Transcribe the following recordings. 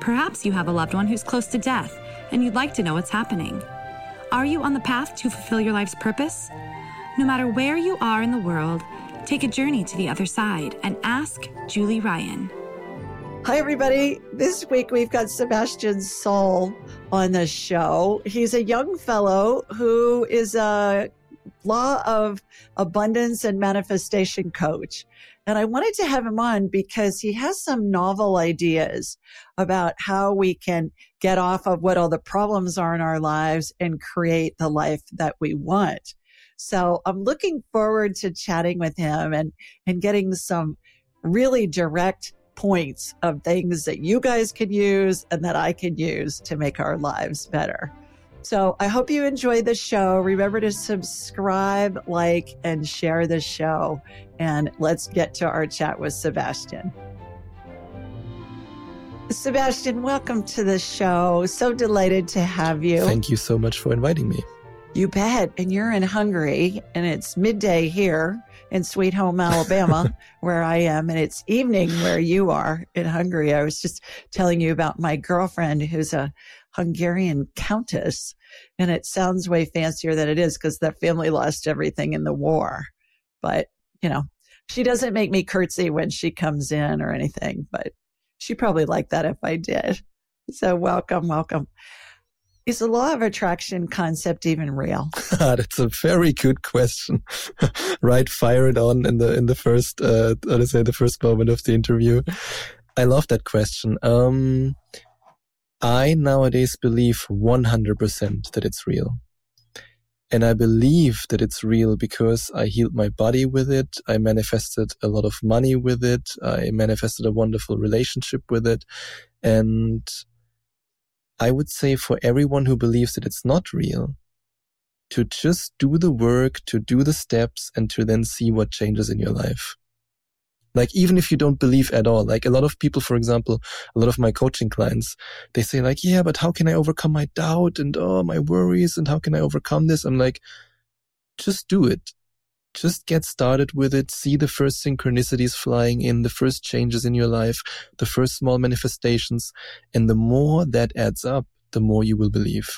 Perhaps you have a loved one who's close to death and you'd like to know what's happening. Are you on the path to fulfill your life's purpose? No matter where you are in the world, take a journey to the other side and ask Julie Ryan. Hi, everybody. This week we've got Sebastian Soul on the show. He's a young fellow who is a law of abundance and manifestation coach. And I wanted to have him on because he has some novel ideas about how we can get off of what all the problems are in our lives and create the life that we want. So I'm looking forward to chatting with him and, and getting some really direct points of things that you guys can use and that I can use to make our lives better. So I hope you enjoy the show. Remember to subscribe, like, and share the show. And let's get to our chat with Sebastian. Sebastian, welcome to the show. So delighted to have you. Thank you so much for inviting me. You bet. And you're in Hungary, and it's midday here in Sweet Home, Alabama, where I am, and it's evening where you are in Hungary. I was just telling you about my girlfriend who's a Hungarian countess. And it sounds way fancier than it is because that family lost everything in the war. But, you know, she doesn't make me curtsy when she comes in or anything, but she probably like that if I did. So welcome, welcome. Is the law of attraction concept even real? That's a very good question. right, fire it on in the in the first uh let's say the first moment of the interview. I love that question. Um I nowadays believe 100% that it's real. And I believe that it's real because I healed my body with it. I manifested a lot of money with it. I manifested a wonderful relationship with it. And I would say for everyone who believes that it's not real, to just do the work, to do the steps, and to then see what changes in your life. Like, even if you don't believe at all, like a lot of people, for example, a lot of my coaching clients, they say like, yeah, but how can I overcome my doubt and, oh, my worries and how can I overcome this? I'm like, just do it. Just get started with it. See the first synchronicities flying in, the first changes in your life, the first small manifestations. And the more that adds up, the more you will believe.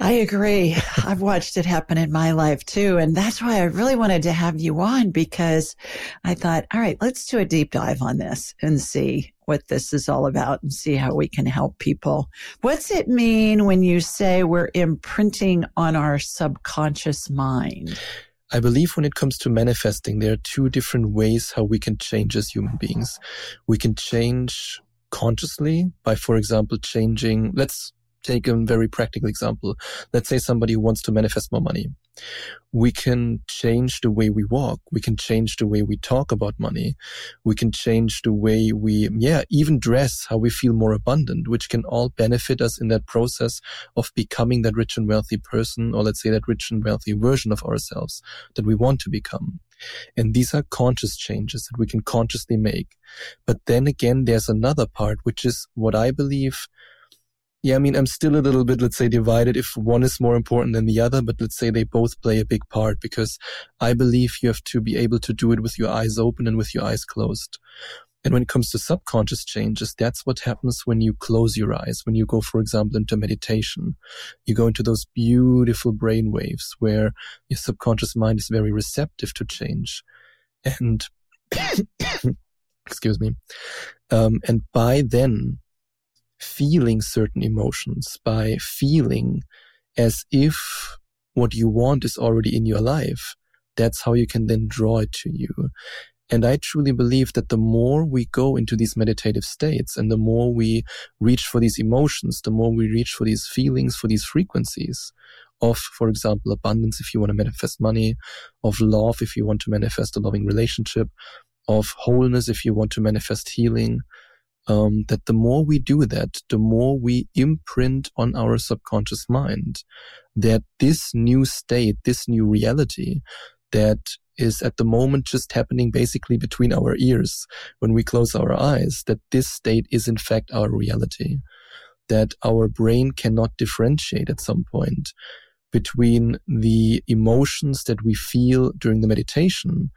I agree. I've watched it happen in my life too. And that's why I really wanted to have you on because I thought, all right, let's do a deep dive on this and see what this is all about and see how we can help people. What's it mean when you say we're imprinting on our subconscious mind? I believe when it comes to manifesting, there are two different ways how we can change as human beings. We can change consciously by, for example, changing, let's take a very practical example. Let's say somebody wants to manifest more money. We can change the way we walk. We can change the way we talk about money. We can change the way we, yeah, even dress, how we feel more abundant, which can all benefit us in that process of becoming that rich and wealthy person, or let's say that rich and wealthy version of ourselves that we want to become. And these are conscious changes that we can consciously make. But then again, there's another part, which is what I believe yeah, I mean, I'm still a little bit, let's say, divided if one is more important than the other, but let's say they both play a big part because I believe you have to be able to do it with your eyes open and with your eyes closed. And when it comes to subconscious changes, that's what happens when you close your eyes. When you go, for example, into meditation, you go into those beautiful brain waves where your subconscious mind is very receptive to change. And, excuse me. Um, and by then, feeling certain emotions, by feeling as if what you want is already in your life. That's how you can then draw it to you. And I truly believe that the more we go into these meditative states and the more we reach for these emotions, the more we reach for these feelings, for these frequencies of, for example, abundance if you want to manifest money, of love if you want to manifest a loving relationship, of wholeness if you want to manifest healing, um, that the more we do that, the more we imprint on our subconscious mind that this new state, this new reality that is at the moment just happening basically between our ears when we close our eyes, that this state is in fact our reality, that our brain cannot differentiate at some point between the emotions that we feel during the meditation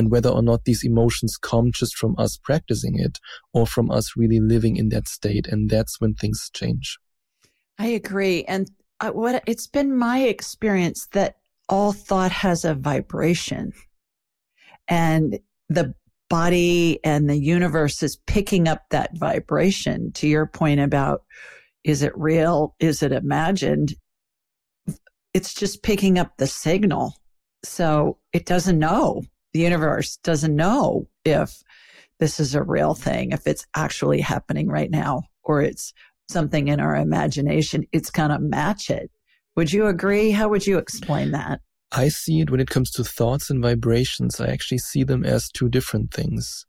and whether or not these emotions come just from us practicing it or from us really living in that state. And that's when things change. I agree. And uh, what it's been my experience that all thought has a vibration and the body and the universe is picking up that vibration to your point about is it real? Is it imagined? It's just picking up the signal. So it doesn't know. The universe doesn't know if this is a real thing, if it's actually happening right now, or it's something in our imagination. It's going to match it. Would you agree? How would you explain that? I see it when it comes to thoughts and vibrations. I actually see them as two different things.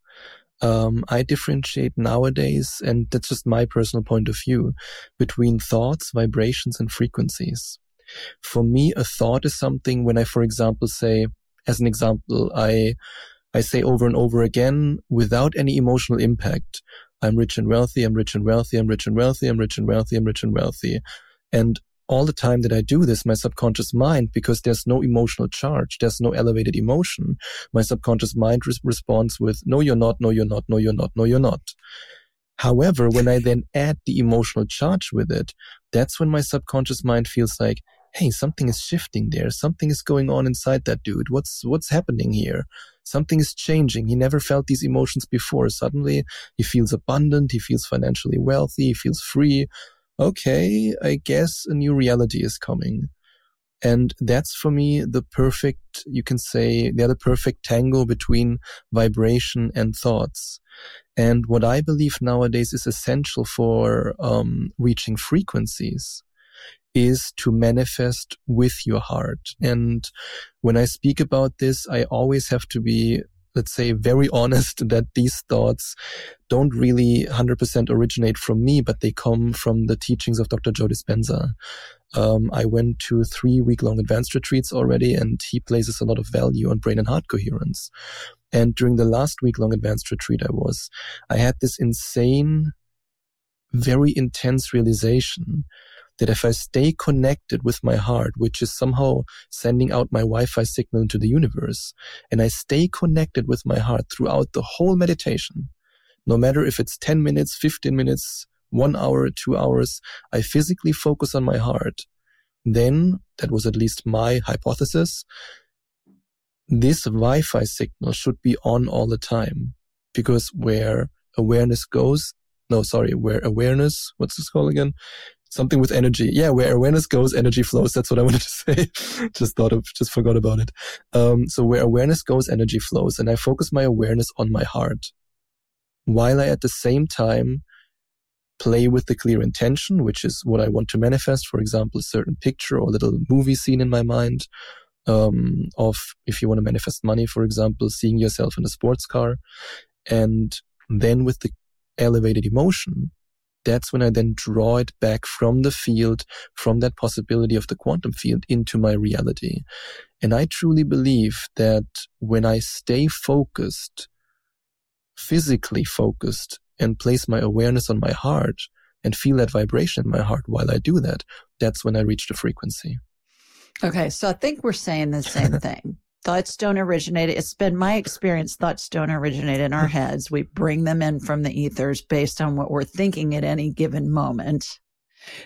Um, I differentiate nowadays, and that's just my personal point of view, between thoughts, vibrations, and frequencies. For me, a thought is something when I, for example, say, as an example, I, I say over and over again without any emotional impact, I'm rich and wealthy, I'm rich and wealthy, I'm rich and wealthy, I'm rich and wealthy, I'm rich and wealthy. And all the time that I do this, my subconscious mind, because there's no emotional charge, there's no elevated emotion, my subconscious mind res- responds with, no, you're not, no, you're not, no, you're not, no, you're not. However, when I then add the emotional charge with it, that's when my subconscious mind feels like, hey, something is shifting there. Something is going on inside that dude. What's, what's happening here? Something is changing. He never felt these emotions before. Suddenly he feels abundant. He feels financially wealthy. He feels free okay, I guess a new reality is coming. And that's for me the perfect, you can say, they're the perfect tango between vibration and thoughts. And what I believe nowadays is essential for um, reaching frequencies is to manifest with your heart. And when I speak about this, I always have to be let's say, very honest that these thoughts don't really 100% originate from me, but they come from the teachings of Dr. Joe Dispenza. Um, I went to three week long advanced retreats already, and he places a lot of value on brain and heart coherence. And during the last week long advanced retreat I was, I had this insane, very intense realization that if I stay connected with my heart, which is somehow sending out my Wi-Fi signal into the universe, and I stay connected with my heart throughout the whole meditation, no matter if it's 10 minutes, 15 minutes, one hour, two hours, I physically focus on my heart. Then, that was at least my hypothesis, this Wi-Fi signal should be on all the time because where awareness goes, no, sorry, where awareness, what's this called again? Something with energy. Yeah, where awareness goes, energy flows. That's what I wanted to say. just thought of, just forgot about it. Um, so where awareness goes, energy flows. And I focus my awareness on my heart while I at the same time play with the clear intention, which is what I want to manifest. For example, a certain picture or little movie scene in my mind. Um, of if you want to manifest money, for example, seeing yourself in a sports car. And then with the elevated emotion, that's when I then draw it back from the field, from that possibility of the quantum field into my reality. And I truly believe that when I stay focused, physically focused, and place my awareness on my heart and feel that vibration in my heart while I do that, that's when I reach the frequency. Okay. So I think we're saying the same thing thoughts don't originate. It's been my experience. Thoughts don't originate in our mm. heads. We bring them in from the ethers based on what we're thinking at any given moment.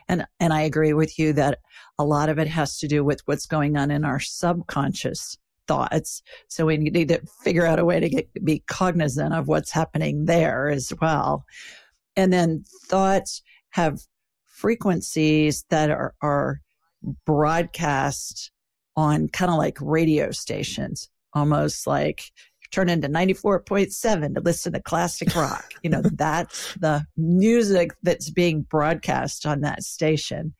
And, and I agree with you that a lot of it has to do with what's going on in our subconscious thoughts. So we need to figure out a way to get, be cognizant of what's happening there as well. And then thoughts have frequencies that are, are broadcast on kind of like radio stations, almost like turn into 94.7 to listen to classic rock. You know, that's the music that's being broadcast on that station.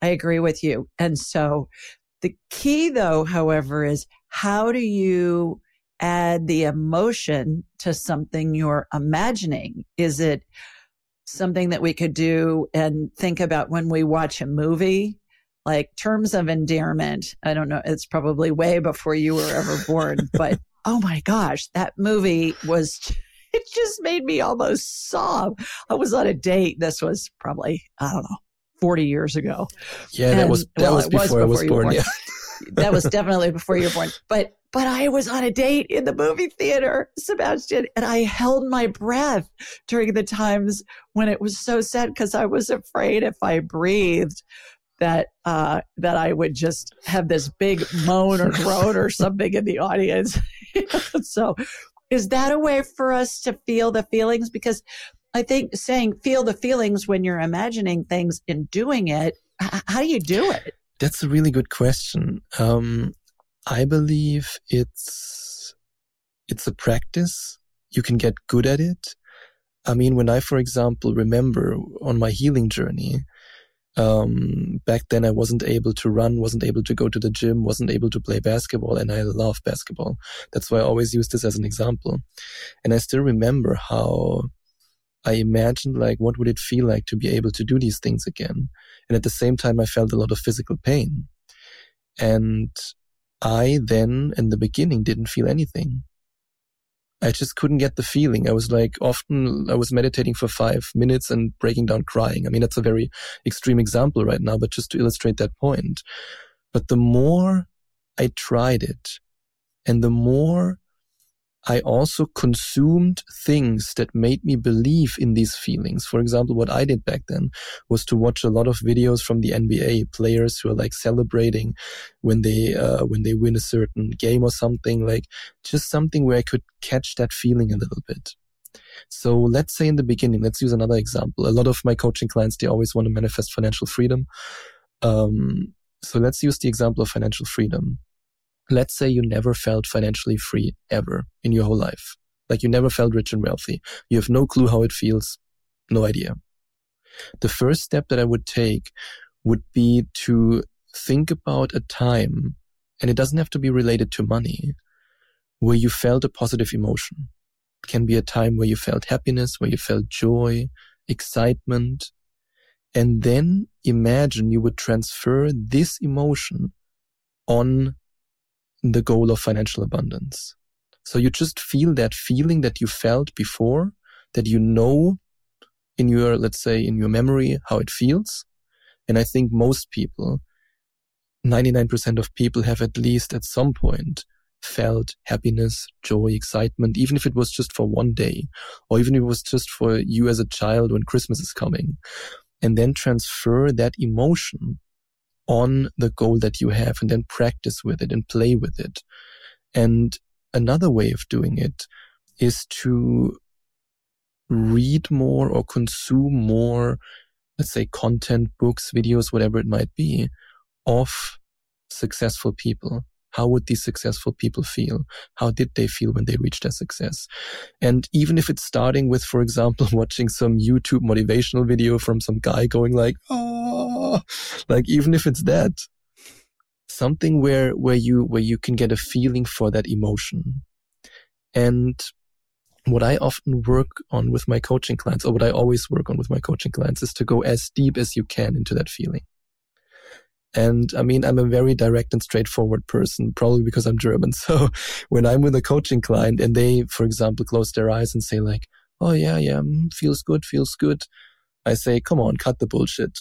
I agree with you. And so the key though, however, is how do you add the emotion to something you're imagining? Is it something that we could do and think about when we watch a movie? Like terms of endearment. I don't know. It's probably way before you were ever born, but oh my gosh, that movie was, it just made me almost sob. I was on a date. This was probably, I don't know, 40 years ago. Yeah, and, that was, that well, was, before was before I was born. born. Yeah. that was definitely before you were born. But but I was on a date in the movie theater, Sebastian, and I held my breath during the times when it was so sad because I was afraid if I breathed that uh, that I would just have this big moan or groan or something in the audience. so, is that a way for us to feel the feelings? Because I think saying feel the feelings when you're imagining things and doing it, how do you do it? That's a really good question. Um, I believe it's it's a practice. You can get good at it. I mean, when I, for example, remember on my healing journey, um, back then I wasn't able to run, wasn't able to go to the gym, wasn't able to play basketball, and I love basketball. That's why I always use this as an example. And I still remember how I imagined like what would it feel like to be able to do these things again. And at the same time, I felt a lot of physical pain. And I then in the beginning didn't feel anything. I just couldn't get the feeling. I was like, often I was meditating for five minutes and breaking down crying. I mean, that's a very extreme example right now, but just to illustrate that point. But the more I tried it and the more I also consumed things that made me believe in these feelings. For example, what I did back then was to watch a lot of videos from the NBA players who are like celebrating when they, uh, when they win a certain game or something, like just something where I could catch that feeling a little bit. So let's say in the beginning, let's use another example. A lot of my coaching clients, they always want to manifest financial freedom. Um, so let's use the example of financial freedom let's say you never felt financially free ever in your whole life. Like you never felt rich and wealthy. You have no clue how it feels. No idea. The first step that I would take would be to think about a time, and it doesn't have to be related to money, where you felt a positive emotion. It can be a time where you felt happiness, where you felt joy, excitement. And then imagine you would transfer this emotion on the goal of financial abundance. So you just feel that feeling that you felt before, that you know in your, let's say, in your memory how it feels. And I think most people, 99% of people have at least at some point felt happiness, joy, excitement, even if it was just for one day, or even if it was just for you as a child when Christmas is coming. And then transfer that emotion on the goal that you have and then practice with it and play with it. And another way of doing it is to read more or consume more, let's say content, books, videos, whatever it might be of successful people. How would these successful people feel? How did they feel when they reached their success? And even if it's starting with, for example, watching some YouTube motivational video from some guy going like, oh, like even if it's that, something where, where you, where you can get a feeling for that emotion. And what I often work on with my coaching clients, or what I always work on with my coaching clients, is to go as deep as you can into that feeling. And I mean, I'm a very direct and straightforward person, probably because I'm German. So when I'm with a coaching client and they, for example, close their eyes and say like, Oh yeah, yeah, mm, feels good, feels good. I say, come on, cut the bullshit.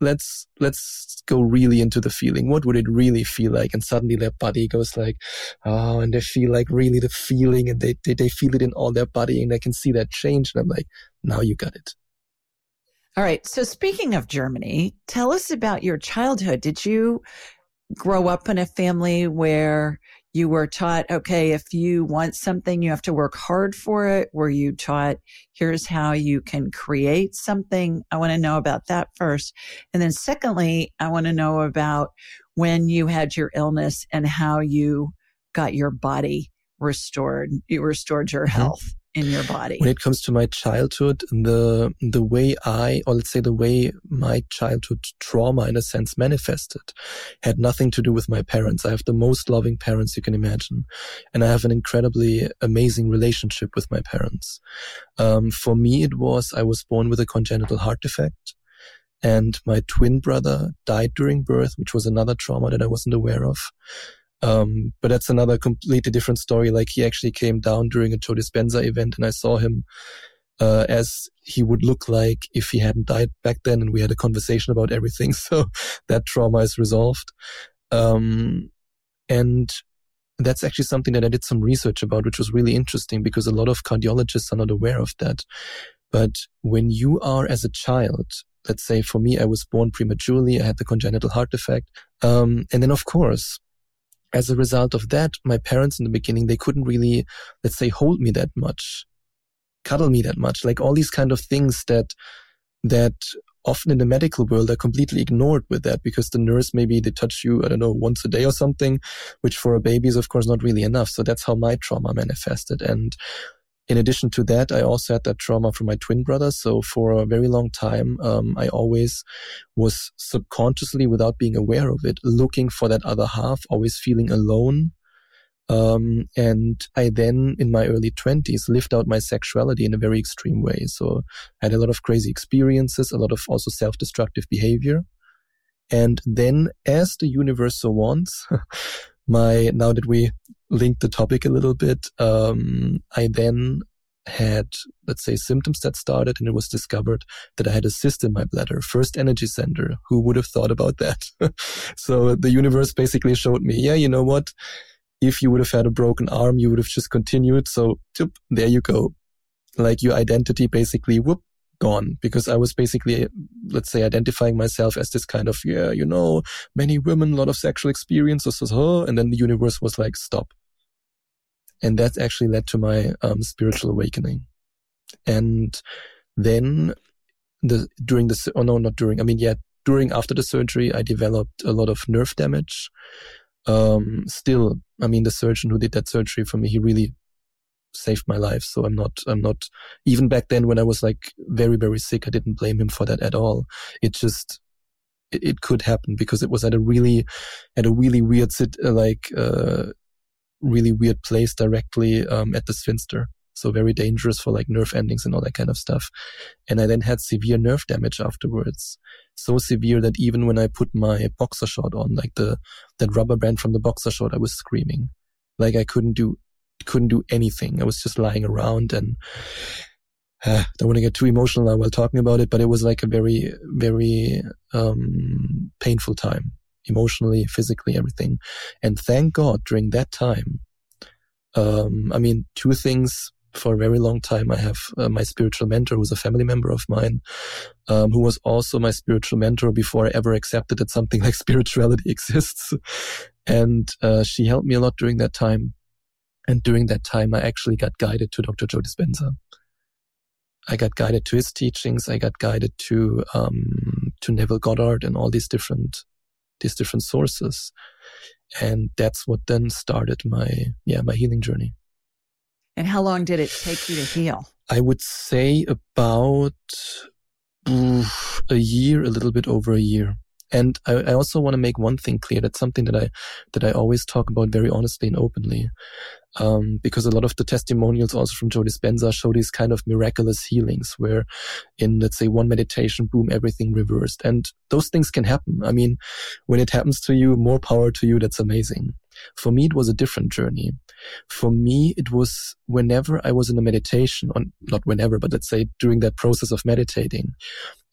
Let's, let's go really into the feeling. What would it really feel like? And suddenly their body goes like, oh, and they feel like really the feeling and they, they, they feel it in all their body and they can see that change. And I'm like, now you got it. All right. So speaking of Germany, tell us about your childhood. Did you grow up in a family where you were taught, okay, if you want something, you have to work hard for it? Were you taught, here's how you can create something? I want to know about that first. And then secondly, I want to know about when you had your illness and how you got your body restored. You restored your mm-hmm. health. In your body? When it comes to my childhood, the the way I, or let's say the way my childhood trauma, in a sense, manifested, had nothing to do with my parents. I have the most loving parents you can imagine, and I have an incredibly amazing relationship with my parents. Um, for me, it was I was born with a congenital heart defect. And my twin brother died during birth, which was another trauma that I wasn't aware of. Um, but that's another completely different story. Like he actually came down during a Joe Dispenza event and I saw him, uh, as he would look like if he hadn't died back then. And we had a conversation about everything. So that trauma is resolved. Um, and that's actually something that I did some research about, which was really interesting because a lot of cardiologists are not aware of that. But when you are as a child, let's say for me, I was born prematurely. I had the congenital heart defect. Um, and then of course, as a result of that, my parents in the beginning, they couldn't really, let's say, hold me that much, cuddle me that much, like all these kind of things that, that often in the medical world are completely ignored with that because the nurse maybe they touch you, I don't know, once a day or something, which for a baby is of course not really enough. So that's how my trauma manifested. And in addition to that, I also had that trauma from my twin brother. So for a very long time, um, I always was subconsciously, without being aware of it, looking for that other half, always feeling alone. Um, and I then, in my early twenties, lived out my sexuality in a very extreme way. So I had a lot of crazy experiences, a lot of also self-destructive behavior. And then as the universe so wants, my now that we linked the topic a little bit, um, I then had, let's say, symptoms that started, and it was discovered that I had a cyst in my bladder, first energy center. Who would have thought about that? so the universe basically showed me, yeah, you know what? If you would have had a broken arm, you would have just continued. So there you go. Like your identity basically, whoop, gone because I was basically, let's say, identifying myself as this kind of, yeah, you know, many women, a lot of sexual experiences, and then the universe was like, stop. And that actually led to my um, spiritual awakening. And then the, during the, oh no, not during, I mean, yeah, during, after the surgery, I developed a lot of nerve damage. Um, still, I mean, the surgeon who did that surgery for me, he really saved my life. So I'm not, I'm not, even back then when I was like very, very sick, I didn't blame him for that at all. It just, it, it could happen because it was at a really, at a really weird sit, uh, like, uh, really weird place directly, um, at the sphincter. So very dangerous for like nerve endings and all that kind of stuff. And I then had severe nerve damage afterwards. So severe that even when I put my boxer short on, like the, that rubber band from the boxer short, I was screaming. Like I couldn't do couldn't do anything. I was just lying around and uh, don't want to get too emotional now while talking about it, but it was like a very, very um, painful time, emotionally, physically, everything. And thank God during that time, um, I mean, two things for a very long time. I have uh, my spiritual mentor, who's a family member of mine, um, who was also my spiritual mentor before I ever accepted that something like spirituality exists. And uh, she helped me a lot during that time. And during that time, I actually got guided to Dr. Joe Dispenza. I got guided to his teachings. I got guided to, um, to Neville Goddard and all these different, these different sources. And that's what then started my, yeah, my healing journey. And how long did it take you to heal? I would say about oof, a year, a little bit over a year. And I, I also want to make one thing clear. That's something that I, that I always talk about very honestly and openly. Um, because a lot of the testimonials also from Joe Dispenza show these kind of miraculous healings where in, let's say, one meditation, boom, everything reversed. And those things can happen. I mean, when it happens to you, more power to you. That's amazing. For me, it was a different journey. For me, it was whenever I was in a meditation, on not whenever, but let's say during that process of meditating,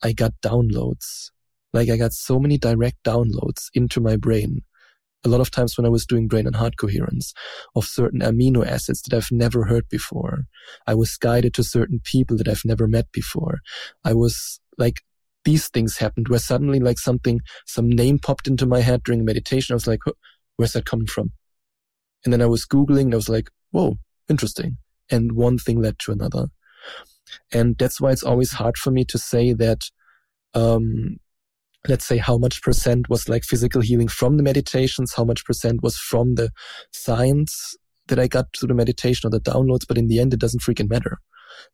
I got downloads like I got so many direct downloads into my brain. A lot of times when I was doing brain and heart coherence of certain amino acids that I've never heard before. I was guided to certain people that I've never met before. I was like, these things happened where suddenly like something, some name popped into my head during meditation. I was like, where's that coming from? And then I was Googling and I was like, whoa, interesting. And one thing led to another. And that's why it's always hard for me to say that, um, let's say how much percent was like physical healing from the meditations, how much percent was from the science that I got through the meditation or the downloads, but in the end, it doesn't freaking matter.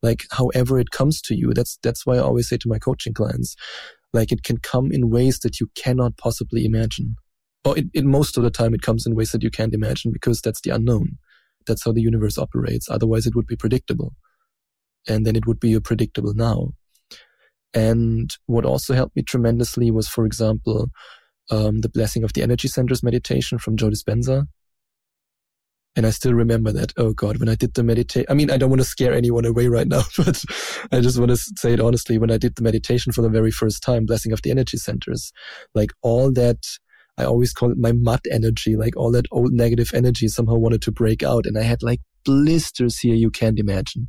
Like, however it comes to you, that's, that's why I always say to my coaching clients, like it can come in ways that you cannot possibly imagine. Or it, it most of the time, it comes in ways that you can't imagine because that's the unknown. That's how the universe operates. Otherwise, it would be predictable. And then it would be a predictable now. And what also helped me tremendously was, for example, um, the blessing of the energy centers meditation from Joe Dispenza. And I still remember that. Oh God, when I did the meditation, I mean, I don't want to scare anyone away right now, but I just want to say it honestly. When I did the meditation for the very first time, blessing of the energy centers, like all that, I always call it my mud energy, like all that old negative energy somehow wanted to break out. And I had like blisters here you can't imagine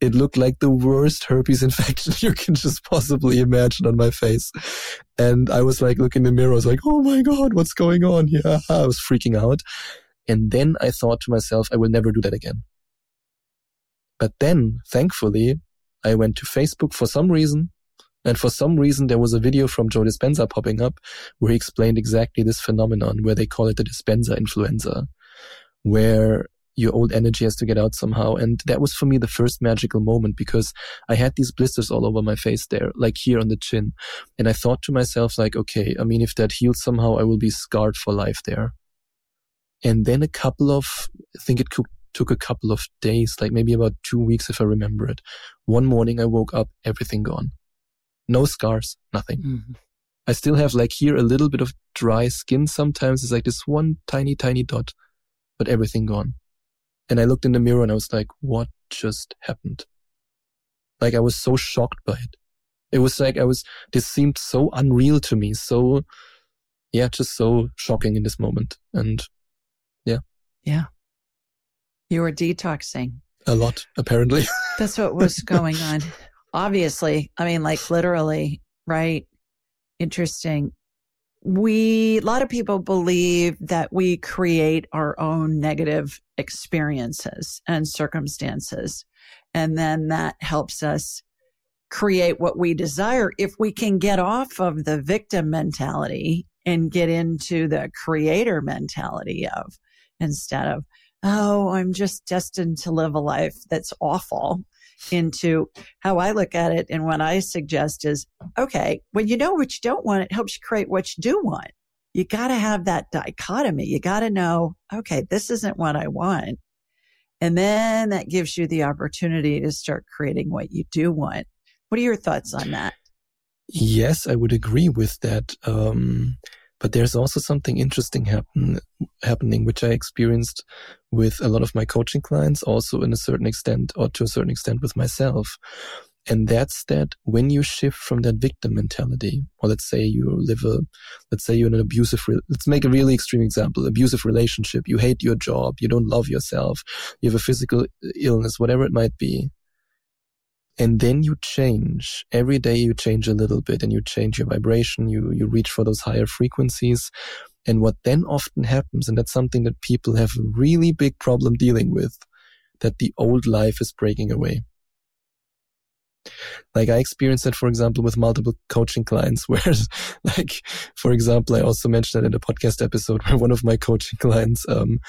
it looked like the worst herpes infection you can just possibly imagine on my face. And I was like looking in the mirror, I was like, oh my God, what's going on here? I was freaking out. And then I thought to myself, I will never do that again. But then, thankfully, I went to Facebook for some reason. And for some reason, there was a video from Joe Dispenza popping up where he explained exactly this phenomenon where they call it the Dispenza influenza, where your old energy has to get out somehow. And that was for me the first magical moment because I had these blisters all over my face there, like here on the chin. And I thought to myself, like, okay, I mean, if that heals somehow, I will be scarred for life there. And then a couple of, I think it took a couple of days, like maybe about two weeks if I remember it. One morning I woke up, everything gone. No scars, nothing. Mm-hmm. I still have like here a little bit of dry skin sometimes. It's like this one tiny, tiny dot, but everything gone. And I looked in the mirror and I was like, what just happened? Like I was so shocked by it. It was like I was, this seemed so unreal to me. So, yeah, just so shocking in this moment. And yeah. Yeah. You were detoxing. A lot, apparently. That's what was going on. Obviously. I mean, like literally, right? Interesting we, a lot of people believe that we create our own negative experiences and circumstances. And then that helps us create what we desire. If we can get off of the victim mentality and get into the creator mentality of instead of, oh, I'm just destined to live a life that's awful into how I look at it. And what I suggest is, okay, when you know what you don't want, it helps you create what you do want. You got to have that dichotomy. You got to know, okay, this isn't what I want. And then that gives you the opportunity to start creating what you do want. What are your thoughts on that? Yes, I would agree with that. Um, but there's also something interesting happen, happening, which I experienced with a lot of my coaching clients, also in a certain extent, or to a certain extent with myself. And that's that when you shift from that victim mentality, or let's say you live a, let's say you're in an abusive, re- let's make a really extreme example, abusive relationship. You hate your job. You don't love yourself. You have a physical illness, whatever it might be. And then you change. Every day you change a little bit and you change your vibration. You, you reach for those higher frequencies. And what then often happens, and that's something that people have a really big problem dealing with, that the old life is breaking away. Like I experienced that, for example, with multiple coaching clients where, like, for example, I also mentioned that in a podcast episode where one of my coaching clients, um,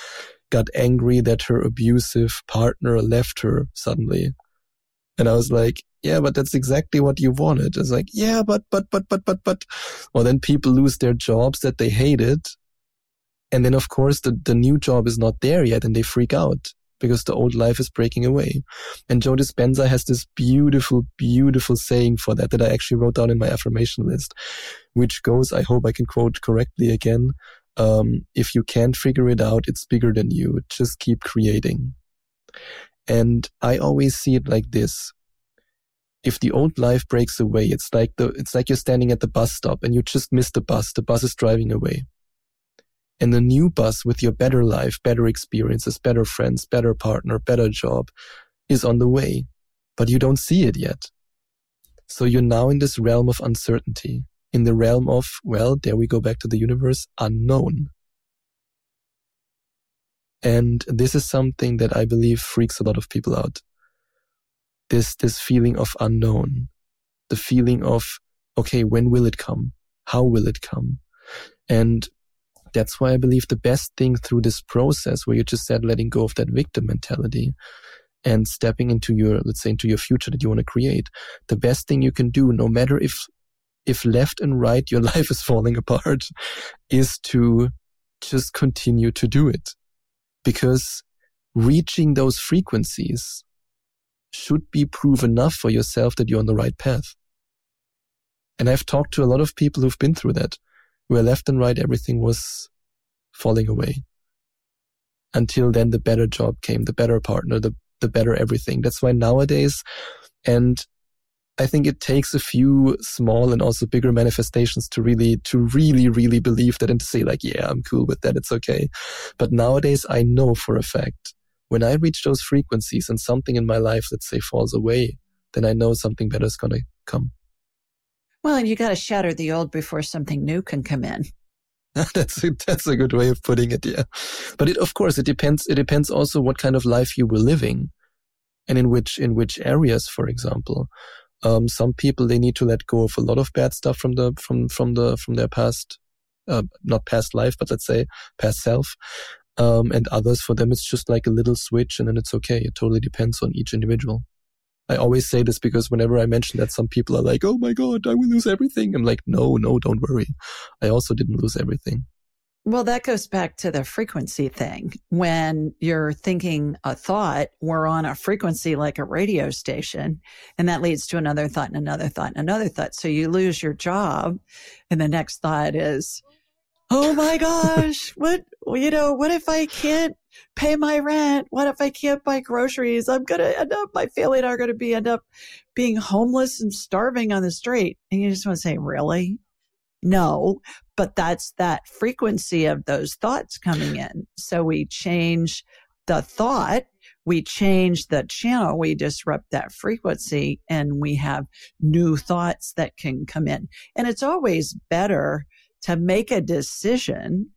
got angry that her abusive partner left her suddenly and I was like, yeah, but that's exactly what you wanted. It's like, yeah, but, but, but, but, but, but. Well, then people lose their jobs that they hated. And then, of course, the, the new job is not there yet and they freak out because the old life is breaking away. And Joe Dispenza has this beautiful, beautiful saying for that that I actually wrote down in my affirmation list, which goes, I hope I can quote correctly again. Um, if you can't figure it out, it's bigger than you. Just keep creating. And I always see it like this. If the old life breaks away, it's like the, it's like you're standing at the bus stop and you just missed the bus. The bus is driving away. And the new bus with your better life, better experiences, better friends, better partner, better job is on the way, but you don't see it yet. So you're now in this realm of uncertainty, in the realm of, well, there we go back to the universe, unknown. And this is something that I believe freaks a lot of people out. This, this feeling of unknown, the feeling of, okay, when will it come? How will it come? And that's why I believe the best thing through this process where you just said letting go of that victim mentality and stepping into your, let's say, into your future that you want to create, the best thing you can do, no matter if, if left and right your life is falling apart, is to just continue to do it. Because reaching those frequencies should be proof enough for yourself that you're on the right path. And I've talked to a lot of people who've been through that, where left and right everything was falling away. Until then, the better job came, the better partner, the, the better everything. That's why nowadays, and I think it takes a few small and also bigger manifestations to really, to really, really believe that and to say like, yeah, I'm cool with that. It's okay. But nowadays I know for a fact when I reach those frequencies and something in my life, let's say falls away, then I know something better is going to come. Well, and you got to shatter the old before something new can come in. that's a, that's a good way of putting it. Yeah. But it, of course, it depends. It depends also what kind of life you were living and in which, in which areas, for example. Um, some people they need to let go of a lot of bad stuff from the from from the from their past, uh, not past life, but let's say past self. Um, and others for them it's just like a little switch and then it's okay. It totally depends on each individual. I always say this because whenever I mention that, some people are like, "Oh my god, I will lose everything." I'm like, "No, no, don't worry. I also didn't lose everything." Well, that goes back to the frequency thing. When you're thinking a thought, we're on a frequency like a radio station, and that leads to another thought and another thought and another thought. So you lose your job, and the next thought is, oh my gosh, what, you know, what if I can't pay my rent? What if I can't buy groceries? I'm going to end up, my family and I are going to be end up being homeless and starving on the street. And you just want to say, really? No, but that's that frequency of those thoughts coming in. So we change the thought, we change the channel, we disrupt that frequency, and we have new thoughts that can come in. And it's always better to make a decision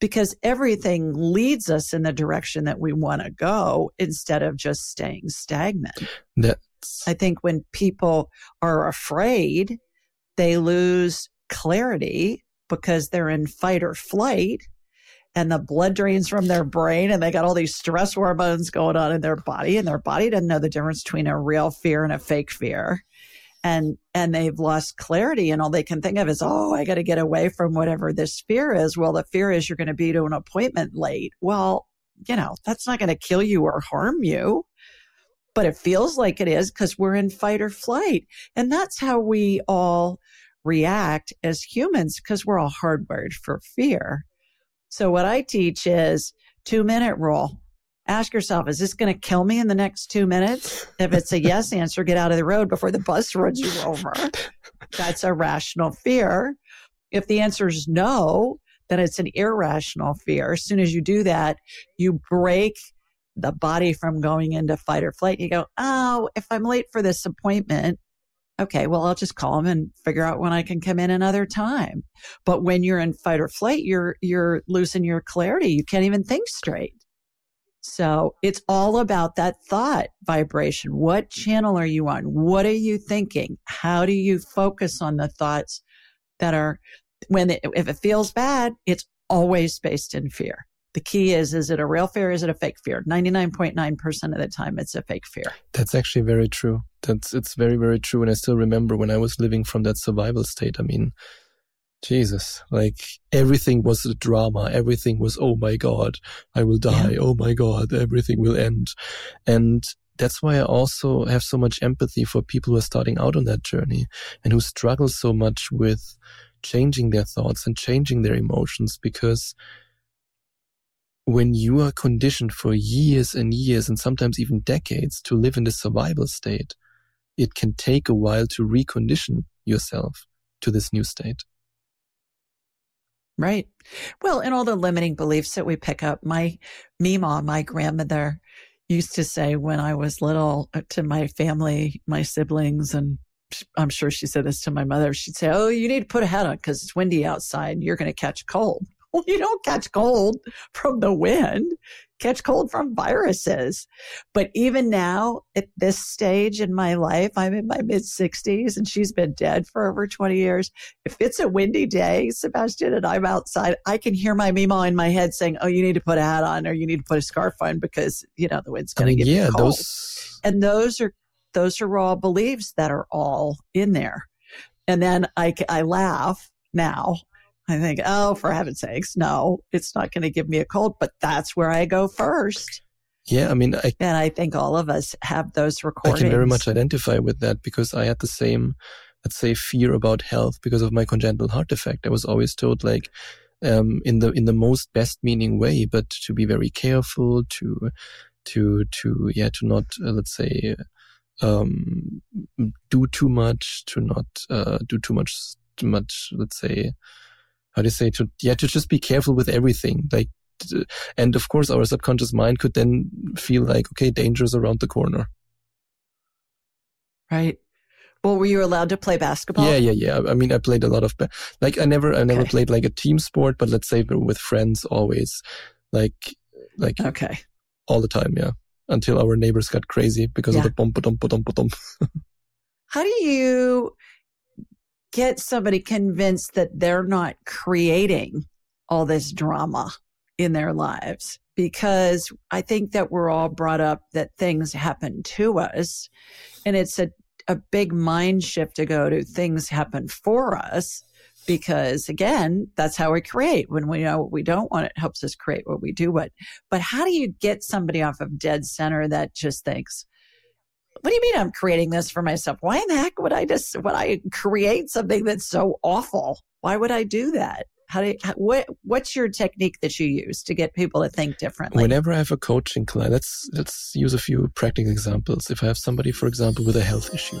because everything leads us in the direction that we want to go instead of just staying stagnant. That's... I think when people are afraid, they lose clarity because they're in fight or flight and the blood drains from their brain and they got all these stress hormones going on in their body and their body doesn't know the difference between a real fear and a fake fear. And and they've lost clarity and all they can think of is oh i got to get away from whatever this fear is. Well the fear is you're going to be to an appointment late. Well you know that's not going to kill you or harm you but it feels like it is because we're in fight or flight. And that's how we all react as humans because we're all hardwired for fear. So what I teach is two minute rule. Ask yourself, is this going to kill me in the next two minutes? If it's a yes answer, get out of the road before the bus runs you over. That's a rational fear. If the answer is no, then it's an irrational fear. As soon as you do that, you break the body from going into fight or flight. You go, oh, if I'm late for this appointment, okay, well, I'll just call them and figure out when I can come in another time. But when you're in fight or flight, you're, you're losing your clarity. You can't even think straight. So it's all about that thought vibration. What channel are you on? What are you thinking? How do you focus on the thoughts that are when it, if it feels bad, it's always based in fear the key is is it a real fear is it a fake fear? 99.9% of the time it's a fake fear. That's actually very true. That's it's very very true. And i still remember when i was living from that survival state i mean jesus like everything was a drama. Everything was oh my god i will die. Yeah. oh my god everything will end. And that's why I also have so much empathy for people who are starting out on that journey and who struggle so much with changing their thoughts and changing their emotions because when you are conditioned for years and years and sometimes even decades to live in this survival state, it can take a while to recondition yourself to this new state. Right. Well, and all the limiting beliefs that we pick up. My Mima, my grandmother, used to say when I was little uh, to my family, my siblings, and I'm sure she said this to my mother. She'd say, Oh, you need to put a hat on because it's windy outside and you're going to catch cold. Well, you don't catch cold from the wind, catch cold from viruses. But even now, at this stage in my life, I'm in my mid 60s and she's been dead for over 20 years. If it's a windy day, Sebastian, and I'm outside, I can hear my Mima in my head saying, Oh, you need to put a hat on or you need to put a scarf on because, you know, the wind's going to mean, get yeah, cold. those And those are, those are all beliefs that are all in there. And then I, I laugh now I think, oh, for heaven's sakes, no, it's not going to give me a cold, but that's where I go first. Yeah, I mean, I, and I think all of us have those recordings. I can very much identify with that because I had the same, let's say, fear about health because of my congenital heart defect. I was always told like, um, in the in the most best meaning way, but to be very careful, to to to yeah, to not uh, let's say um, do too much, to not uh, do too much too much, let's say how do you say to yeah to just be careful with everything like and of course our subconscious mind could then feel like okay danger is around the corner. Right. Well were you allowed to play basketball? Yeah yeah yeah. I mean i played a lot of like i never i never okay. played like a team sport but let's say with friends always like like okay. all the time yeah until our neighbors got crazy because yeah. of the bump bump bump bump how do you get somebody convinced that they're not creating all this drama in their lives. Because I think that we're all brought up that things happen to us and it's a, a big mind shift to go to things happen for us because again that's how we create. When we know what we don't want it helps us create what we do. What but how do you get somebody off of dead center that just thinks what do you mean I'm creating this for myself? Why in the heck would I just, would I create something that's so awful? Why would I do that? How do you, what, what's your technique that you use to get people to think differently? Whenever I have a coaching client, let's, let's use a few practical examples. If I have somebody, for example, with a health issue,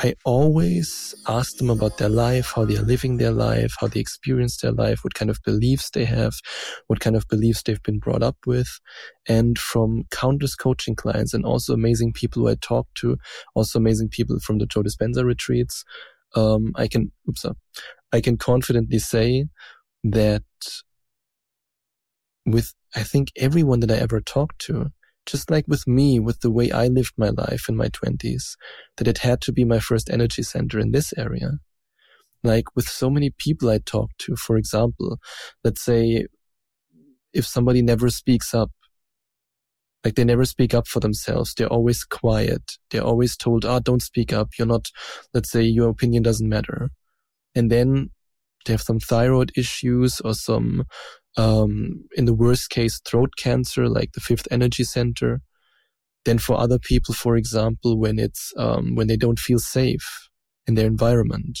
I always ask them about their life, how they are living their life, how they experience their life, what kind of beliefs they have, what kind of beliefs they've been brought up with. And from countless coaching clients and also amazing people who I talk to, also amazing people from the Joe Dispenza retreats, um, I can, oops, I can confidently say that with, I think everyone that I ever talked to, just like with me, with the way I lived my life in my twenties, that it had to be my first energy center in this area. Like with so many people I talked to, for example, let's say if somebody never speaks up, like they never speak up for themselves. They're always quiet. They're always told, ah, oh, don't speak up. You're not, let's say your opinion doesn't matter. And then they have some thyroid issues or some um, in the worst case, throat cancer, like the fifth energy center. Then for other people, for example, when it's, um, when they don't feel safe in their environment,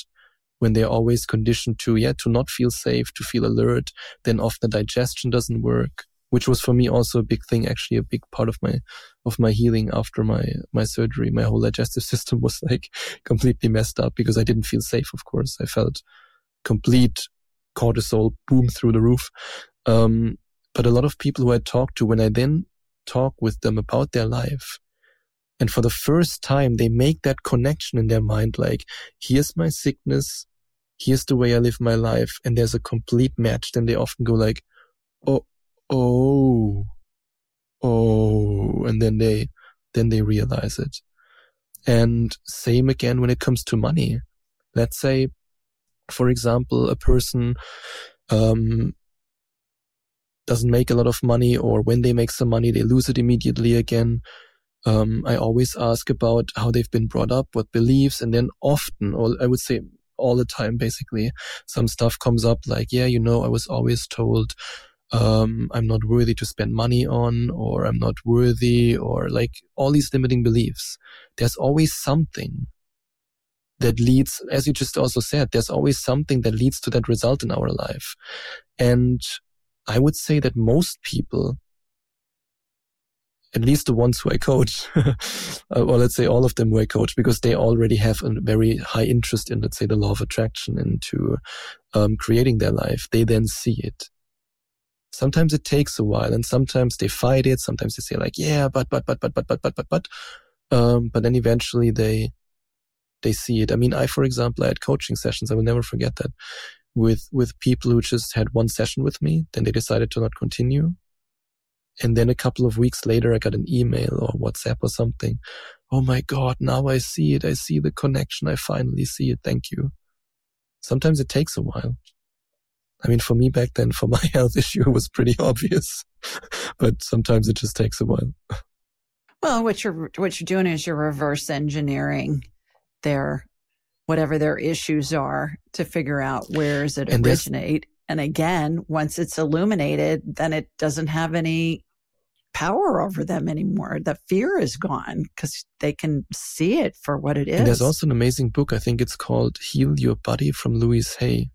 when they're always conditioned to, yeah, to not feel safe, to feel alert, then often digestion doesn't work, which was for me also a big thing, actually a big part of my, of my healing after my, my surgery. My whole digestive system was like completely messed up because I didn't feel safe, of course. I felt complete cortisol boom through the roof. Um, but a lot of people who I talk to, when I then talk with them about their life, and for the first time, they make that connection in their mind, like, here's my sickness. here's the way I live my life. And there's a complete match. Then they often go like, Oh, oh, oh. And then they, then they realize it. And same again when it comes to money. Let's say, for example, a person, um, doesn't make a lot of money or when they make some money, they lose it immediately again. Um, I always ask about how they've been brought up, what beliefs, and then often, or I would say all the time, basically, some stuff comes up like, yeah, you know, I was always told, um, I'm not worthy to spend money on, or I'm not worthy, or like all these limiting beliefs. There's always something that leads, as you just also said, there's always something that leads to that result in our life. And I would say that most people, at least the ones who I coach, or let's say all of them who I coach, because they already have a very high interest in, let's say, the law of attraction into um, creating their life. They then see it. Sometimes it takes a while, and sometimes they fight it. Sometimes they say like, "Yeah, but, but, but, but, but, but, but, but, but," um, but then eventually they they see it. I mean, I, for example, I had coaching sessions. I will never forget that with with people who just had one session with me then they decided to not continue. And then a couple of weeks later i got an email or whatsapp or something. Oh my god now i see it. I see the connection. I finally see it. Thank you. Sometimes it takes a while. I mean for me back then for my health issue it was pretty obvious. But sometimes it just takes a while. Well what you're what you're doing is you're reverse engineering their whatever their issues are to figure out where does it and originate. And again, once it's illuminated, then it doesn't have any power over them anymore. The fear is gone because they can see it for what it is. And there's also an amazing book. I think it's called Heal Your Body from Louise Hay,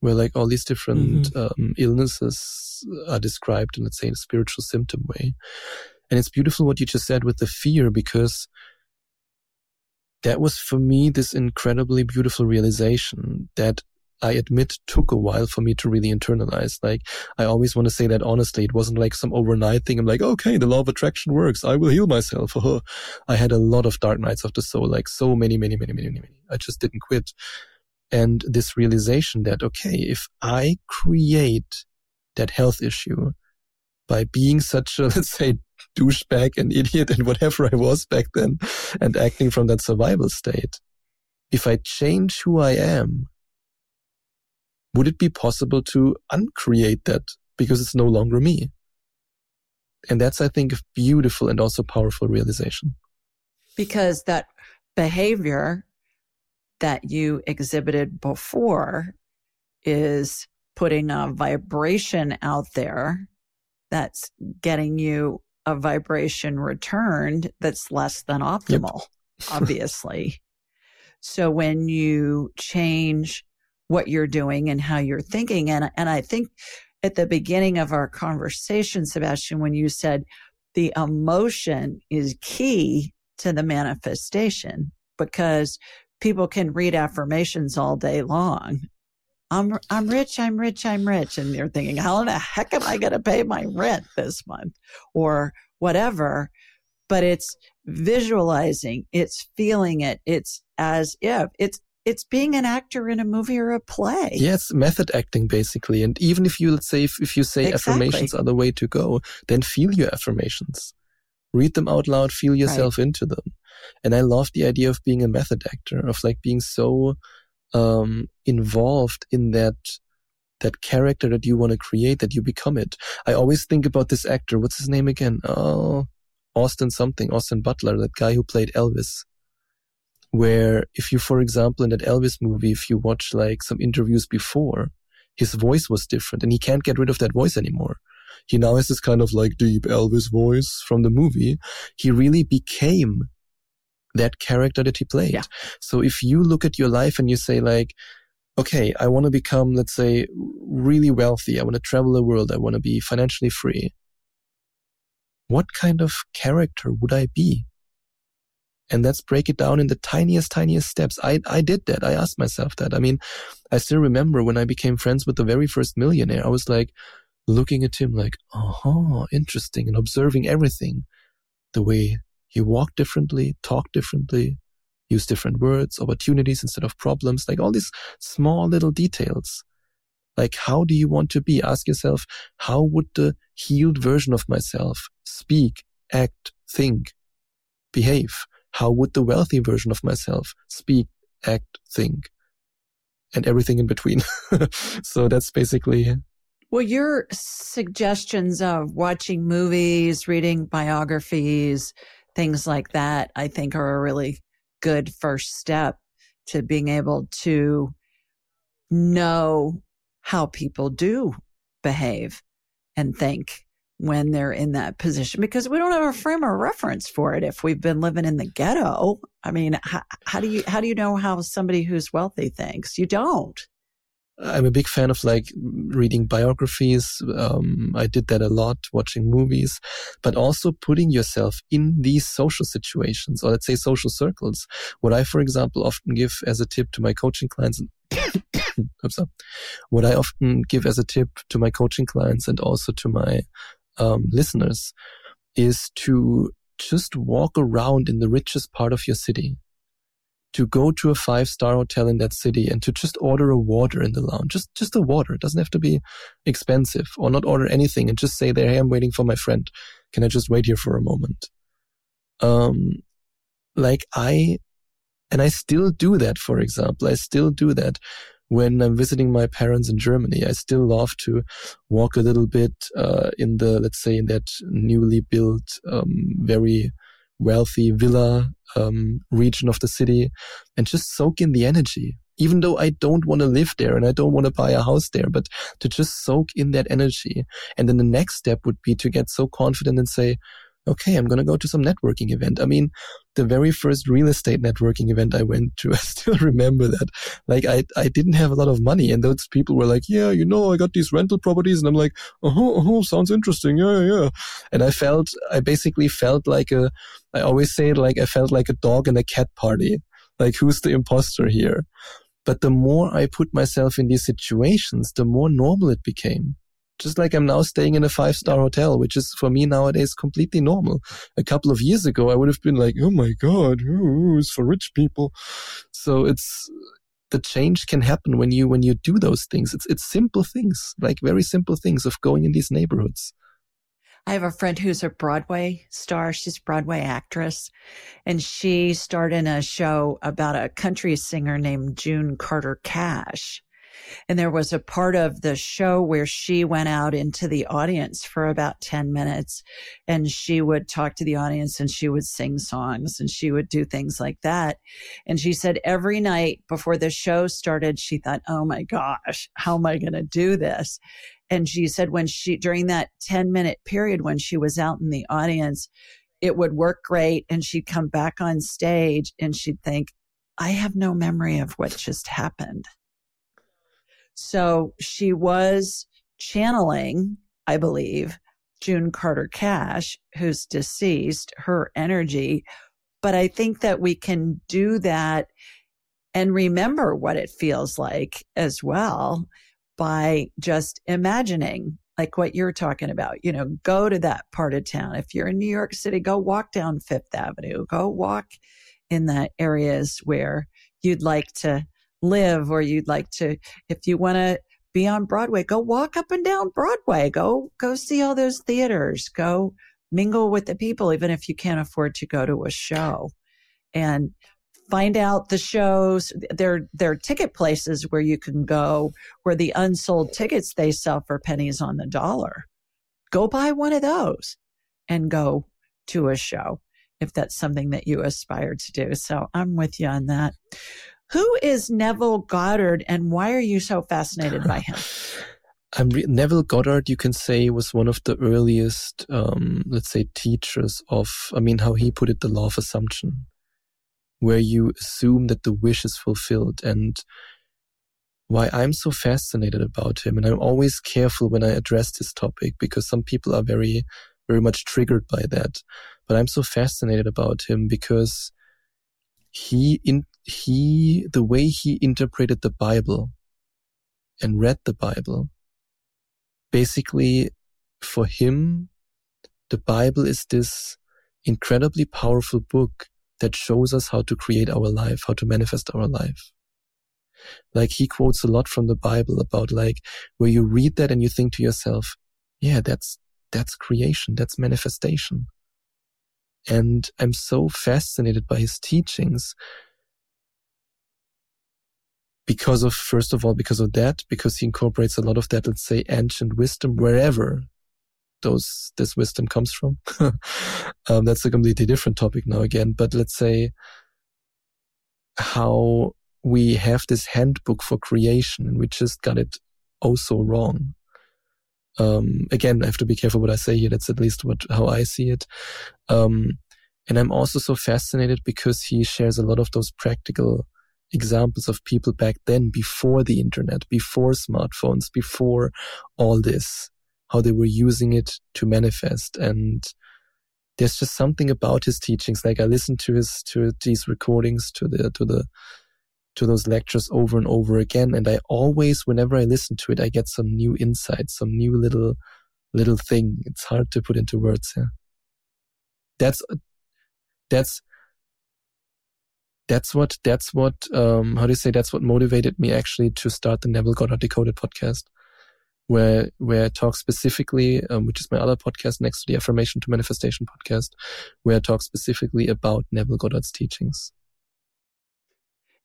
where like all these different mm-hmm. um, illnesses are described in, let's say, a spiritual symptom way. And it's beautiful what you just said with the fear because that was for me this incredibly beautiful realization that I admit took a while for me to really internalize. Like, I always want to say that honestly. It wasn't like some overnight thing. I'm like, okay, the law of attraction works. I will heal myself. I had a lot of dark nights of the soul, like so many, many, many, many, many. I just didn't quit. And this realization that, okay, if I create that health issue by being such a, let's say, douchebag and idiot and whatever I was back then and acting from that survival state. If I change who I am, would it be possible to uncreate that because it's no longer me? And that's, I think, a beautiful and also powerful realization. Because that behavior that you exhibited before is putting a vibration out there that's getting you a vibration returned that's less than optimal, yep. obviously. So when you change what you're doing and how you're thinking, and, and I think at the beginning of our conversation, Sebastian, when you said the emotion is key to the manifestation because people can read affirmations all day long I'm I'm rich, I'm rich, I'm rich. And you're thinking, how in the heck am I going to pay my rent this month or whatever? But it's visualizing, it's feeling it, it's as if it's it's being an actor in a movie or a play. Yes, method acting basically. And even if you let's say if, if you say exactly. affirmations are the way to go, then feel your affirmations. Read them out loud, feel yourself right. into them. And I love the idea of being a method actor, of like being so um, involved in that that character that you want to create, that you become it. I always think about this actor. What's his name again? Oh, Austin something, Austin Butler, that guy who played Elvis. Where if you, for example, in that Elvis movie, if you watch like some interviews before, his voice was different and he can't get rid of that voice anymore. He now has this kind of like deep Elvis voice from the movie. He really became that character that he played. Yeah. So if you look at your life and you say like, okay, I want to become, let's say, really wealthy. I want to travel the world. I want to be financially free. What kind of character would I be? And let's break it down in the tiniest, tiniest steps. I, I did that. I asked myself that. I mean, I still remember when I became friends with the very first millionaire, I was like looking at him like, oh, interesting and observing everything. The way he walked differently, talked differently. use different words, opportunities instead of problems, like all these small little details. Like, how do you want to be? Ask yourself, how would the healed version of myself speak, act, think, behave? How would the wealthy version of myself speak, act, think? And everything in between. so that's basically well, your suggestions of watching movies, reading biographies, things like that, I think are a really good first step to being able to know how people do behave and think when they're in that position because we don't have a frame of reference for it if we've been living in the ghetto. I mean, how, how do you how do you know how somebody who's wealthy thinks? You don't. I'm a big fan of like reading biographies. Um, I did that a lot, watching movies, but also putting yourself in these social situations or let's say social circles. What I, for example, often give as a tip to my coaching clients, and what I often give as a tip to my coaching clients and also to my um, listeners is to just walk around in the richest part of your city to go to a five star hotel in that city and to just order a water in the lounge. Just, just a water. It doesn't have to be expensive or not order anything and just say there, Hey, I'm waiting for my friend. Can I just wait here for a moment? Um, like I, and I still do that, for example. I still do that when I'm visiting my parents in Germany. I still love to walk a little bit, uh, in the, let's say in that newly built, um, very, wealthy villa um, region of the city and just soak in the energy. Even though I don't want to live there and I don't want to buy a house there, but to just soak in that energy. And then the next step would be to get so confident and say, okay, I'm going to go to some networking event. I mean, the very first real estate networking event I went to, I still remember that. Like, I, I didn't have a lot of money and those people were like, yeah, you know, I got these rental properties. And I'm like, oh, oh, sounds interesting. Yeah, yeah. And I felt, I basically felt like a, I always say it like I felt like a dog in a cat party. Like, who's the imposter here? But the more I put myself in these situations, the more normal it became just like I'm now staying in a five star hotel, which is for me nowadays completely normal. A couple of years ago, I would have been like, oh my God, it's for rich people. So it's, the change can happen when you, when you do those things. It's, it's simple things, like very simple things of going in these neighborhoods. I have a friend who's a Broadway star. She's a Broadway actress. And she starred in a show about a country singer named June Carter Cash. And there was a part of the show where she went out into the audience for about 10 minutes and she would talk to the audience and she would sing songs and she would do things like that. And she said every night before the show started, she thought, Oh my gosh, how am I going to do this? And she said when she, during that 10 minute period when she was out in the audience, it would work great. And she'd come back on stage and she'd think, I have no memory of what just happened. So she was channeling, I believe, June Carter Cash, who's deceased, her energy. But I think that we can do that and remember what it feels like as well by just imagining like what you're talking about. You know, go to that part of town. If you're in New York City, go walk down Fifth Avenue, go walk in the areas where you'd like to live or you'd like to, if you want to be on Broadway, go walk up and down Broadway, go, go see all those theaters, go mingle with the people, even if you can't afford to go to a show and find out the shows. There, there are ticket places where you can go where the unsold tickets they sell for pennies on the dollar. Go buy one of those and go to a show if that's something that you aspire to do. So I'm with you on that. Who is Neville Goddard and why are you so fascinated by him? Neville Goddard, you can say, was one of the earliest, um, let's say, teachers of, I mean, how he put it, the law of assumption, where you assume that the wish is fulfilled. And why I'm so fascinated about him, and I'm always careful when I address this topic because some people are very, very much triggered by that. But I'm so fascinated about him because he in he the way he interpreted the bible and read the bible basically for him the bible is this incredibly powerful book that shows us how to create our life, how to manifest our life. Like he quotes a lot from the Bible about like where you read that and you think to yourself, yeah, that's, that's creation. That's manifestation. And I'm so fascinated by his teachings because of, first of all, because of that, because he incorporates a lot of that, let's say, ancient wisdom wherever those, this wisdom comes from. um, that's a completely different topic now again, but let's say how we have this handbook for creation and we just got it oh so wrong. Um, again, I have to be careful what I say here. That's at least what, how I see it. Um, and I'm also so fascinated because he shares a lot of those practical examples of people back then before the internet, before smartphones, before all this, how they were using it to manifest. And there's just something about his teachings. Like I listened to his, to these recordings, to the, to the, to those lectures over and over again. And I always, whenever I listen to it, I get some new insight, some new little, little thing. It's hard to put into words. Yeah. That's, that's, that's what, that's what, um, how do you say, that's what motivated me actually to start the Neville Goddard Decoded podcast. Where, where I talk specifically, um, which is my other podcast next to the Affirmation to Manifestation podcast, where I talk specifically about Neville Goddard's teachings.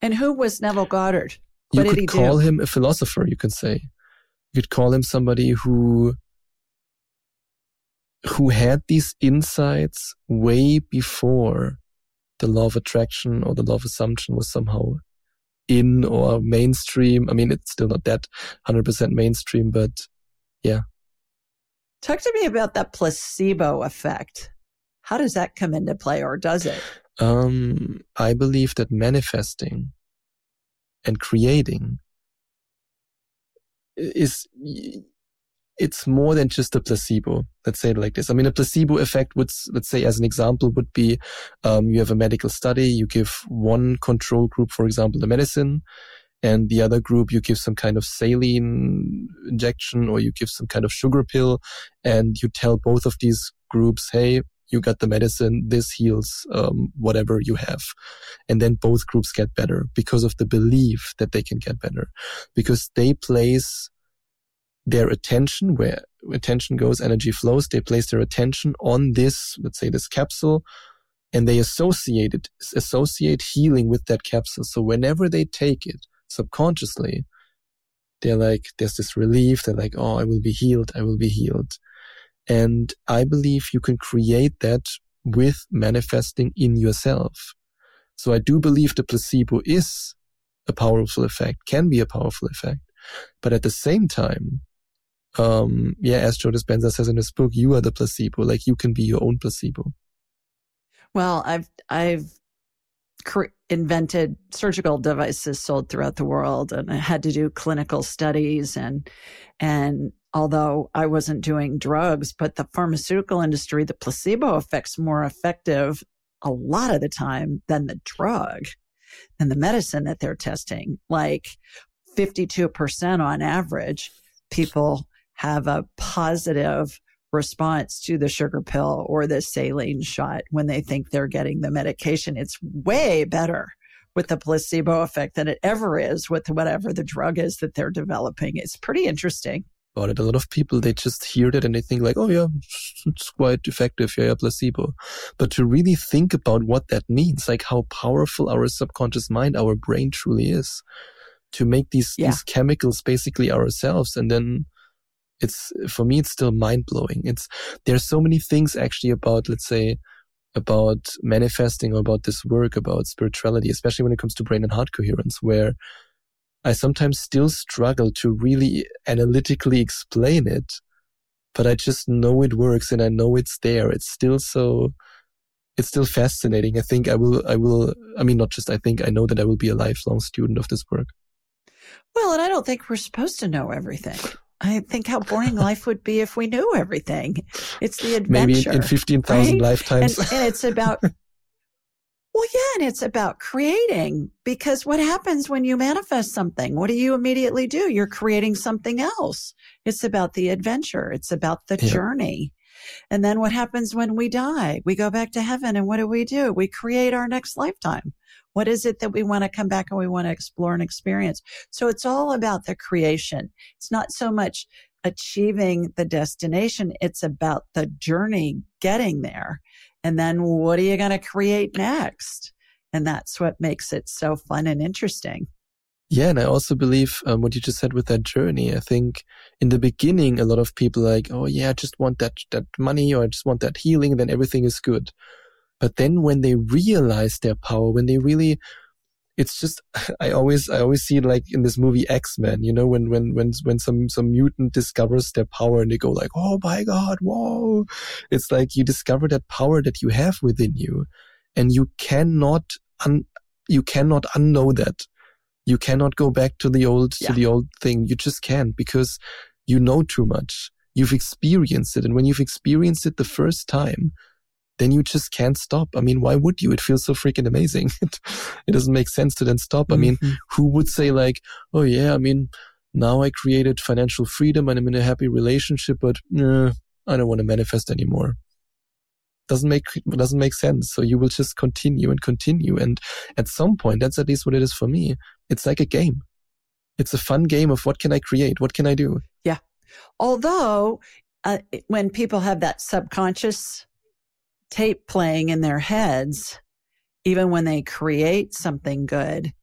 And who was Neville Goddard? What you could call do? him a philosopher, you could say. You could call him somebody who who had these insights way before the law of attraction or the law of assumption was somehow in or mainstream. I mean, it's still not that 100% mainstream, but yeah. Talk to me about that placebo effect. How does that come into play or does it? Um, I believe that manifesting and creating is it's more than just a placebo. Let's say it like this. I mean, a placebo effect would, let's say, as an example, would be um, you have a medical study, you give one control group, for example, the medicine, and the other group you give some kind of saline injection or you give some kind of sugar pill, and you tell both of these groups, hey, you got the medicine, this heals um, whatever you have. And then both groups get better because of the belief that they can get better, because they place their attention where attention goes, energy flows. They place their attention on this, let's say this capsule, and they associate it, associate healing with that capsule. So whenever they take it subconsciously, they're like, there's this relief. They're like, oh, I will be healed. I will be healed. And I believe you can create that with manifesting in yourself. So I do believe the placebo is a powerful effect, can be a powerful effect. But at the same time, um, yeah, as Joe Dispenza says in his book, you are the placebo. Like you can be your own placebo. Well, I've, I've invented surgical devices sold throughout the world and I had to do clinical studies and, and although I wasn't doing drugs, but the pharmaceutical industry, the placebo effect's more effective a lot of the time than the drug than the medicine that they're testing. Like 52% on average, people have a positive response to the sugar pill or the saline shot when they think they're getting the medication. It's way better with the placebo effect than it ever is with whatever the drug is that they're developing. It's pretty interesting about it. A lot of people, they just hear that and they think like, oh yeah, it's quite effective. Yeah, yeah, placebo. But to really think about what that means, like how powerful our subconscious mind, our brain truly is to make these, yeah. these chemicals basically ourselves. And then it's, for me, it's still mind blowing. It's, there's so many things actually about, let's say, about manifesting or about this work, about spirituality, especially when it comes to brain and heart coherence, where I sometimes still struggle to really analytically explain it, but I just know it works and I know it's there. It's still so, it's still fascinating. I think I will, I will, I mean, not just I think, I know that I will be a lifelong student of this work. Well, and I don't think we're supposed to know everything. I think how boring life would be if we knew everything. It's the adventure. Maybe in 15,000 right? lifetimes. And, and it's about Well, yeah, and it's about creating because what happens when you manifest something? What do you immediately do? You're creating something else. It's about the adventure. It's about the yeah. journey. And then what happens when we die? We go back to heaven and what do we do? We create our next lifetime. What is it that we want to come back and we want to explore and experience? So it's all about the creation. It's not so much achieving the destination. It's about the journey getting there. And then what are you going to create next? And that's what makes it so fun and interesting. Yeah, and I also believe um, what you just said with that journey. I think in the beginning, a lot of people like, oh yeah, I just want that that money, or I just want that healing, then everything is good. But then when they realize their power, when they really, it's just, I always, I always see it like in this movie X-Men, you know, when, when, when, when some, some mutant discovers their power and they go like, oh my God, whoa. It's like you discover that power that you have within you and you cannot, un, you cannot unknow that. You cannot go back to the old, yeah. to the old thing. You just can't because you know too much. You've experienced it. And when you've experienced it the first time, then you just can't stop. I mean, why would you? It feels so freaking amazing. it, doesn't make sense to then stop. I mean, mm-hmm. who would say like, oh yeah, I mean, now I created financial freedom and I'm in a happy relationship, but I don't want to manifest anymore. Doesn't make doesn't make sense. So you will just continue and continue, and at some point, that's at least what it is for me. It's like a game. It's a fun game of what can I create? What can I do? Yeah. Although, uh, when people have that subconscious tape playing in their heads, even when they create something good.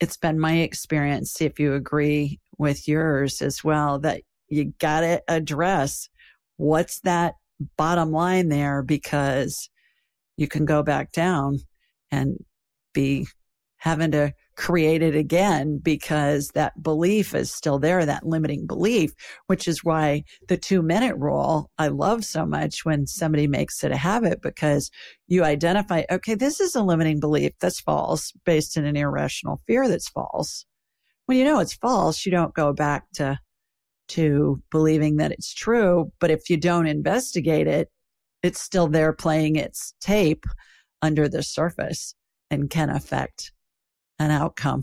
It's been my experience, if you agree with yours as well, that you got to address what's that bottom line there because you can go back down and be having to create it again because that belief is still there, that limiting belief, which is why the two minute rule I love so much when somebody makes it a habit because you identify, okay, this is a limiting belief that's false based in an irrational fear that's false. When you know it's false, you don't go back to to believing that it's true. But if you don't investigate it, it's still there playing its tape under the surface and can affect an outcome.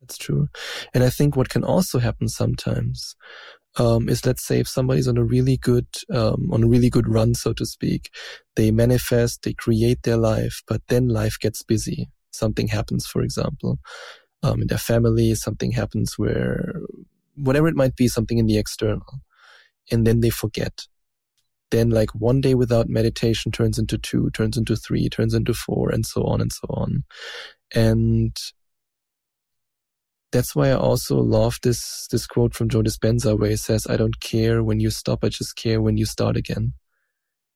That's true. And I think what can also happen sometimes um, is let's say if somebody's on a really good um, on a really good run, so to speak, they manifest, they create their life, but then life gets busy. Something happens, for example, um, in their family. Something happens where whatever it might be, something in the external, and then they forget. Then, like one day without meditation turns into two, turns into three, turns into four, and so on and so on. And that's why I also love this this quote from Joe Dispenza where he says, "I don't care when you stop, I just care when you start again."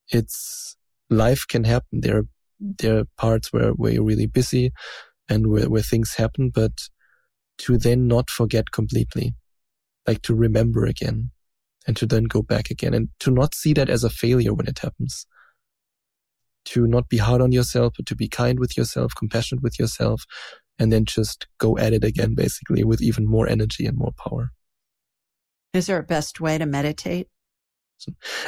It's life can happen. There are there are parts where where you're really busy and where where things happen, but to then not forget completely, like to remember again, and to then go back again, and to not see that as a failure when it happens. To not be hard on yourself, but to be kind with yourself, compassionate with yourself, and then just go at it again, basically, with even more energy and more power. Is there a best way to meditate?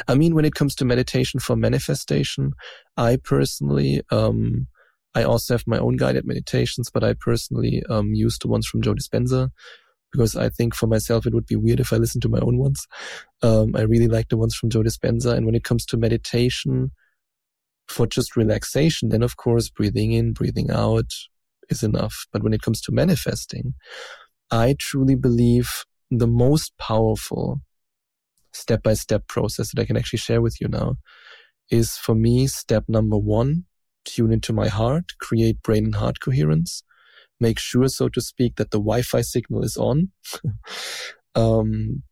I mean, when it comes to meditation for manifestation, I personally, um, I also have my own guided meditations, but I personally um, use the ones from Joe Dispenza because I think for myself it would be weird if I listened to my own ones. Um, I really like the ones from Joe Dispenza. And when it comes to meditation for just relaxation, then of course breathing in, breathing out, is enough. But when it comes to manifesting, I truly believe the most powerful step by step process that I can actually share with you now is for me, step number one, tune into my heart, create brain and heart coherence, make sure, so to speak, that the Wi-Fi signal is on. um,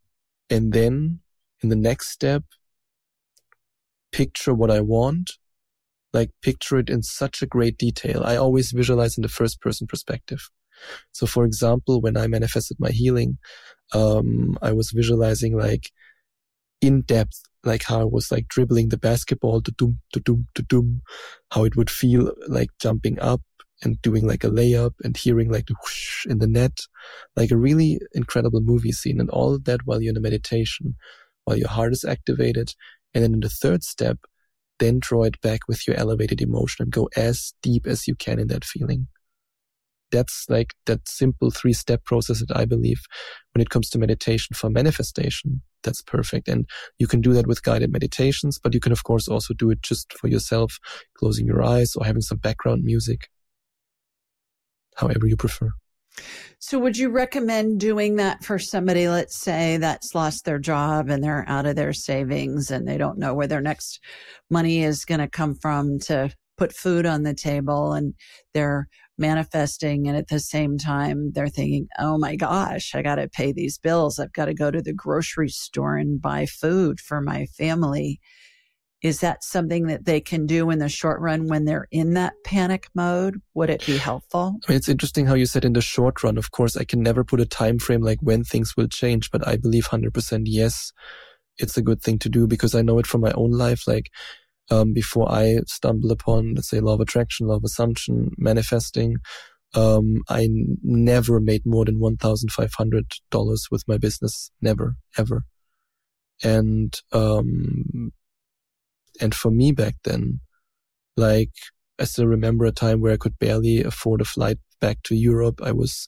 and then in the next step, picture what I want, like picture it in such a great detail. I always visualize in the first person perspective. So for example, when I manifested my healing, um, I was visualizing like in depth, like how I was like dribbling the basketball to doom, to doom, to doom, how it would feel like jumping up and doing like a layup and hearing like the whoosh in the net, like a really incredible movie scene and all of that while you're in a meditation, while your heart is activated. And then in the third step, then draw it back with your elevated emotion and go as deep as you can in that feeling. that's like that simple three step process that I believe when it comes to meditation for manifestation, that's perfect. And you can do that with guided meditations, but you can of course also do it just for yourself, closing your eyes or having some background music, however you prefer. So, would you recommend doing that for somebody, let's say, that's lost their job and they're out of their savings and they don't know where their next money is going to come from to put food on the table and they're manifesting. And at the same time, they're thinking, oh my gosh, I got to pay these bills. I've got to go to the grocery store and buy food for my family. Is that something that they can do in the short run when they're in that panic mode? Would it be helpful? I mean, it's interesting how you said in the short run. Of course, I can never put a time frame like when things will change, but I believe 100% yes, it's a good thing to do because I know it from my own life. Like, um, before I stumble upon, let's say, law of attraction, law of assumption, manifesting, um, I n- never made more than $1,500 with my business. Never, ever. And, um, and for me back then, like, I still remember a time where I could barely afford a flight back to Europe. I was,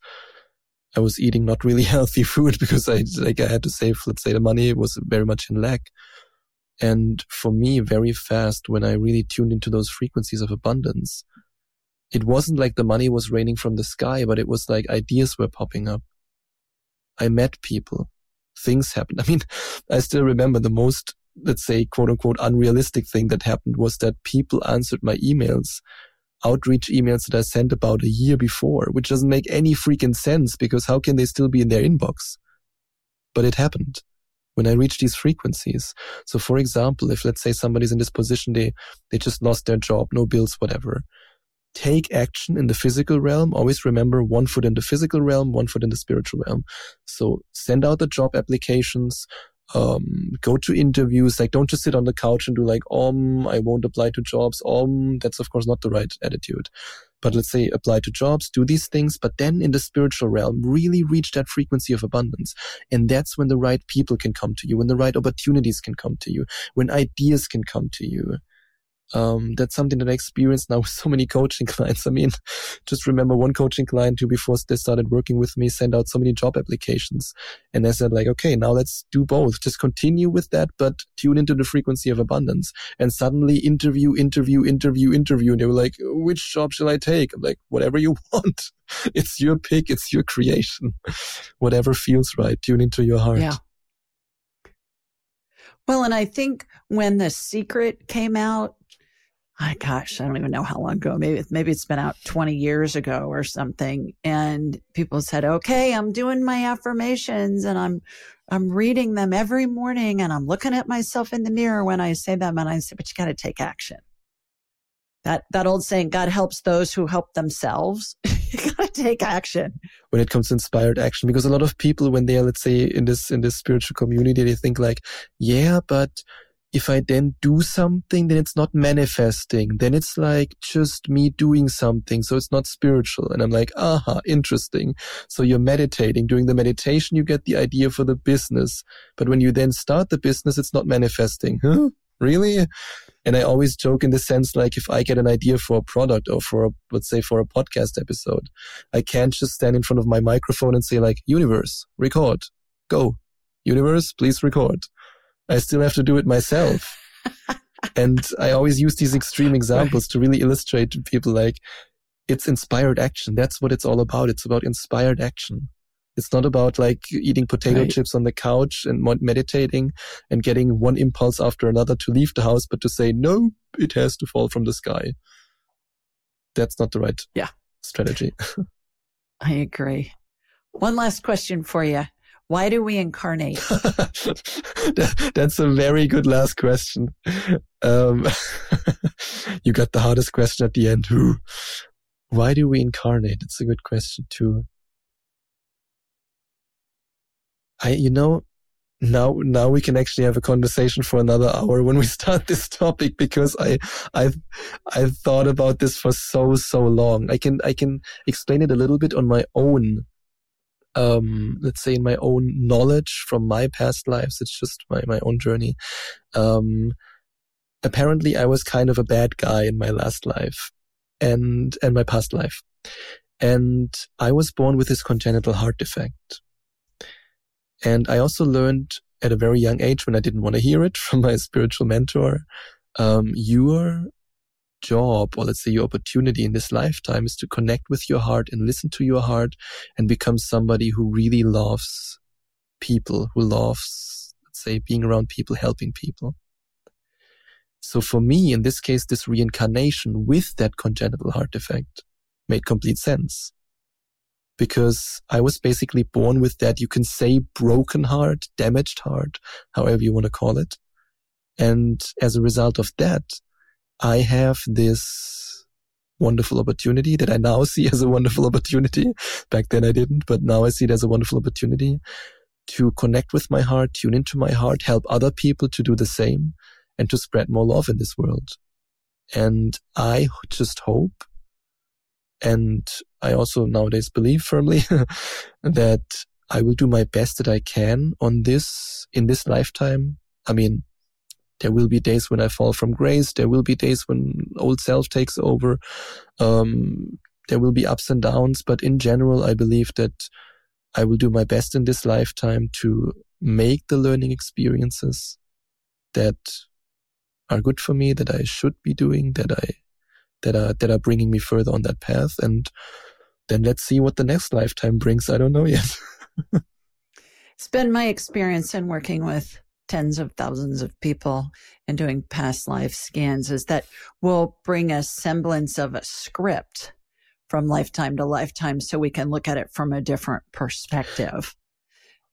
I was eating not really healthy food because I, like, I had to save, let's say the money was very much in lack. And for me, very fast, when I really tuned into those frequencies of abundance, it wasn't like the money was raining from the sky, but it was like ideas were popping up. I met people. Things happened. I mean, I still remember the most let's say, quote unquote, unrealistic thing that happened was that people answered my emails, outreach emails that I sent about a year before, which doesn't make any freaking sense because how can they still be in their inbox? But it happened when I reached these frequencies. So for example, if let's say somebody's in this position, they, they just lost their job, no bills, whatever. Take action in the physical realm. Always remember one foot in the physical realm, one foot in the spiritual realm. So send out the job applications, um, go to interviews. Like, don't just sit on the couch and do like, um, I won't apply to jobs. Um, that's of course not the right attitude. But let's say apply to jobs, do these things, but then in the spiritual realm, really reach that frequency of abundance. And that's when the right people can come to you, when the right opportunities can come to you, when ideas can come to you. Um, that's something that I experienced now with so many coaching clients. I mean, just remember one coaching client who before they started working with me sent out so many job applications. And I said like, okay, now let's do both. Just continue with that, but tune into the frequency of abundance and suddenly interview, interview, interview, interview. And they were like, which job shall I take? I'm like, whatever you want. it's your pick. It's your creation. whatever feels right. Tune into your heart. Yeah. Well, and I think when The Secret came out, my gosh, I don't even know how long ago. Maybe maybe it's been out 20 years ago or something. And people said, "Okay, I'm doing my affirmations and I'm I'm reading them every morning and I'm looking at myself in the mirror when I say them and I say, but you got to take action." That that old saying, God helps those who help themselves. you got to take action. When it comes to inspired action because a lot of people when they are let's say in this in this spiritual community they think like, "Yeah, but if I then do something, then it's not manifesting. Then it's like just me doing something. So it's not spiritual. And I'm like, aha, interesting. So you're meditating. During the meditation, you get the idea for the business. But when you then start the business, it's not manifesting. Huh? Really? And I always joke in the sense like if I get an idea for a product or for a, let's say for a podcast episode, I can't just stand in front of my microphone and say like, universe, record, go. Universe, please record I still have to do it myself. and I always use these extreme examples to really illustrate to people like it's inspired action. That's what it's all about. It's about inspired action. It's not about like eating potato right. chips on the couch and meditating and getting one impulse after another to leave the house, but to say, no, it has to fall from the sky. That's not the right yeah. strategy. I agree. One last question for you. Why do we incarnate? That's a very good last question. Um, you got the hardest question at the end. Who? Why do we incarnate? It's a good question too. I, you know, now now we can actually have a conversation for another hour when we start this topic because I I've I've thought about this for so so long. I can I can explain it a little bit on my own um, let's say in my own knowledge from my past lives. It's just my, my own journey. Um, apparently I was kind of a bad guy in my last life and, and my past life. And I was born with this congenital heart defect. And I also learned at a very young age when I didn't want to hear it from my spiritual mentor, um, your job or let's say your opportunity in this lifetime is to connect with your heart and listen to your heart and become somebody who really loves people, who loves, let's say, being around people, helping people. So for me, in this case, this reincarnation with that congenital heart defect made complete sense because I was basically born with that. You can say broken heart, damaged heart, however you want to call it. And as a result of that, I have this wonderful opportunity that I now see as a wonderful opportunity. Back then I didn't, but now I see it as a wonderful opportunity to connect with my heart, tune into my heart, help other people to do the same and to spread more love in this world. And I just hope and I also nowadays believe firmly that I will do my best that I can on this in this lifetime. I mean, there will be days when I fall from grace. There will be days when old self takes over. Um, there will be ups and downs, but in general, I believe that I will do my best in this lifetime to make the learning experiences that are good for me, that I should be doing, that I that are that are bringing me further on that path and then let's see what the next lifetime brings i don't know yet it's been my experience in working with tens of thousands of people and doing past life scans is that we'll bring a semblance of a script from lifetime to lifetime so we can look at it from a different perspective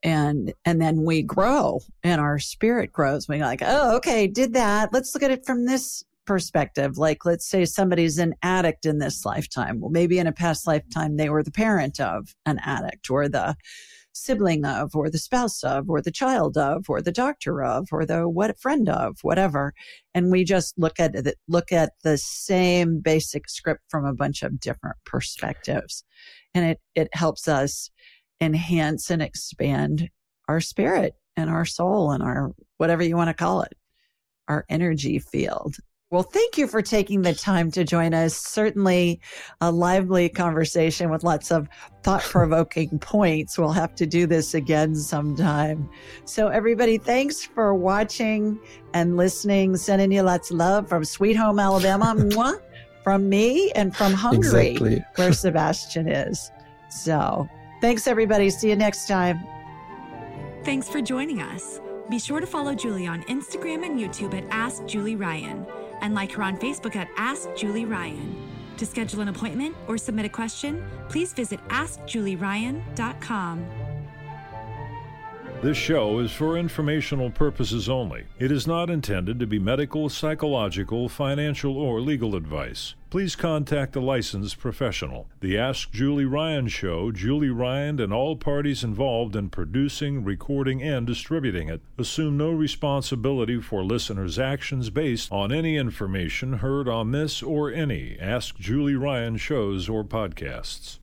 and and then we grow and our spirit grows we're like oh okay did that let's look at it from this perspective. Like, let's say somebody's an addict in this lifetime. Well, maybe in a past lifetime, they were the parent of an addict or the sibling of, or the spouse of, or the child of, or the doctor of, or the what friend of, whatever. And we just look at it, look at the same basic script from a bunch of different perspectives. And it, it helps us enhance and expand our spirit and our soul and our whatever you want to call it, our energy field. Well, thank you for taking the time to join us. Certainly a lively conversation with lots of thought provoking points. We'll have to do this again sometime. So, everybody, thanks for watching and listening. Sending you lots of love from Sweet Home, Alabama, mwah, from me, and from Hungary, exactly. where Sebastian is. So, thanks, everybody. See you next time. Thanks for joining us. Be sure to follow Julie on Instagram and YouTube at Ask Julie Ryan and like her on Facebook at Ask Julie Ryan. To schedule an appointment or submit a question, please visit AskJulieRyan.com. This show is for informational purposes only. It is not intended to be medical, psychological, financial, or legal advice. Please contact a licensed professional. The Ask Julie Ryan Show, Julie Ryan and all parties involved in producing, recording, and distributing it assume no responsibility for listeners' actions based on any information heard on this or any Ask Julie Ryan shows or podcasts.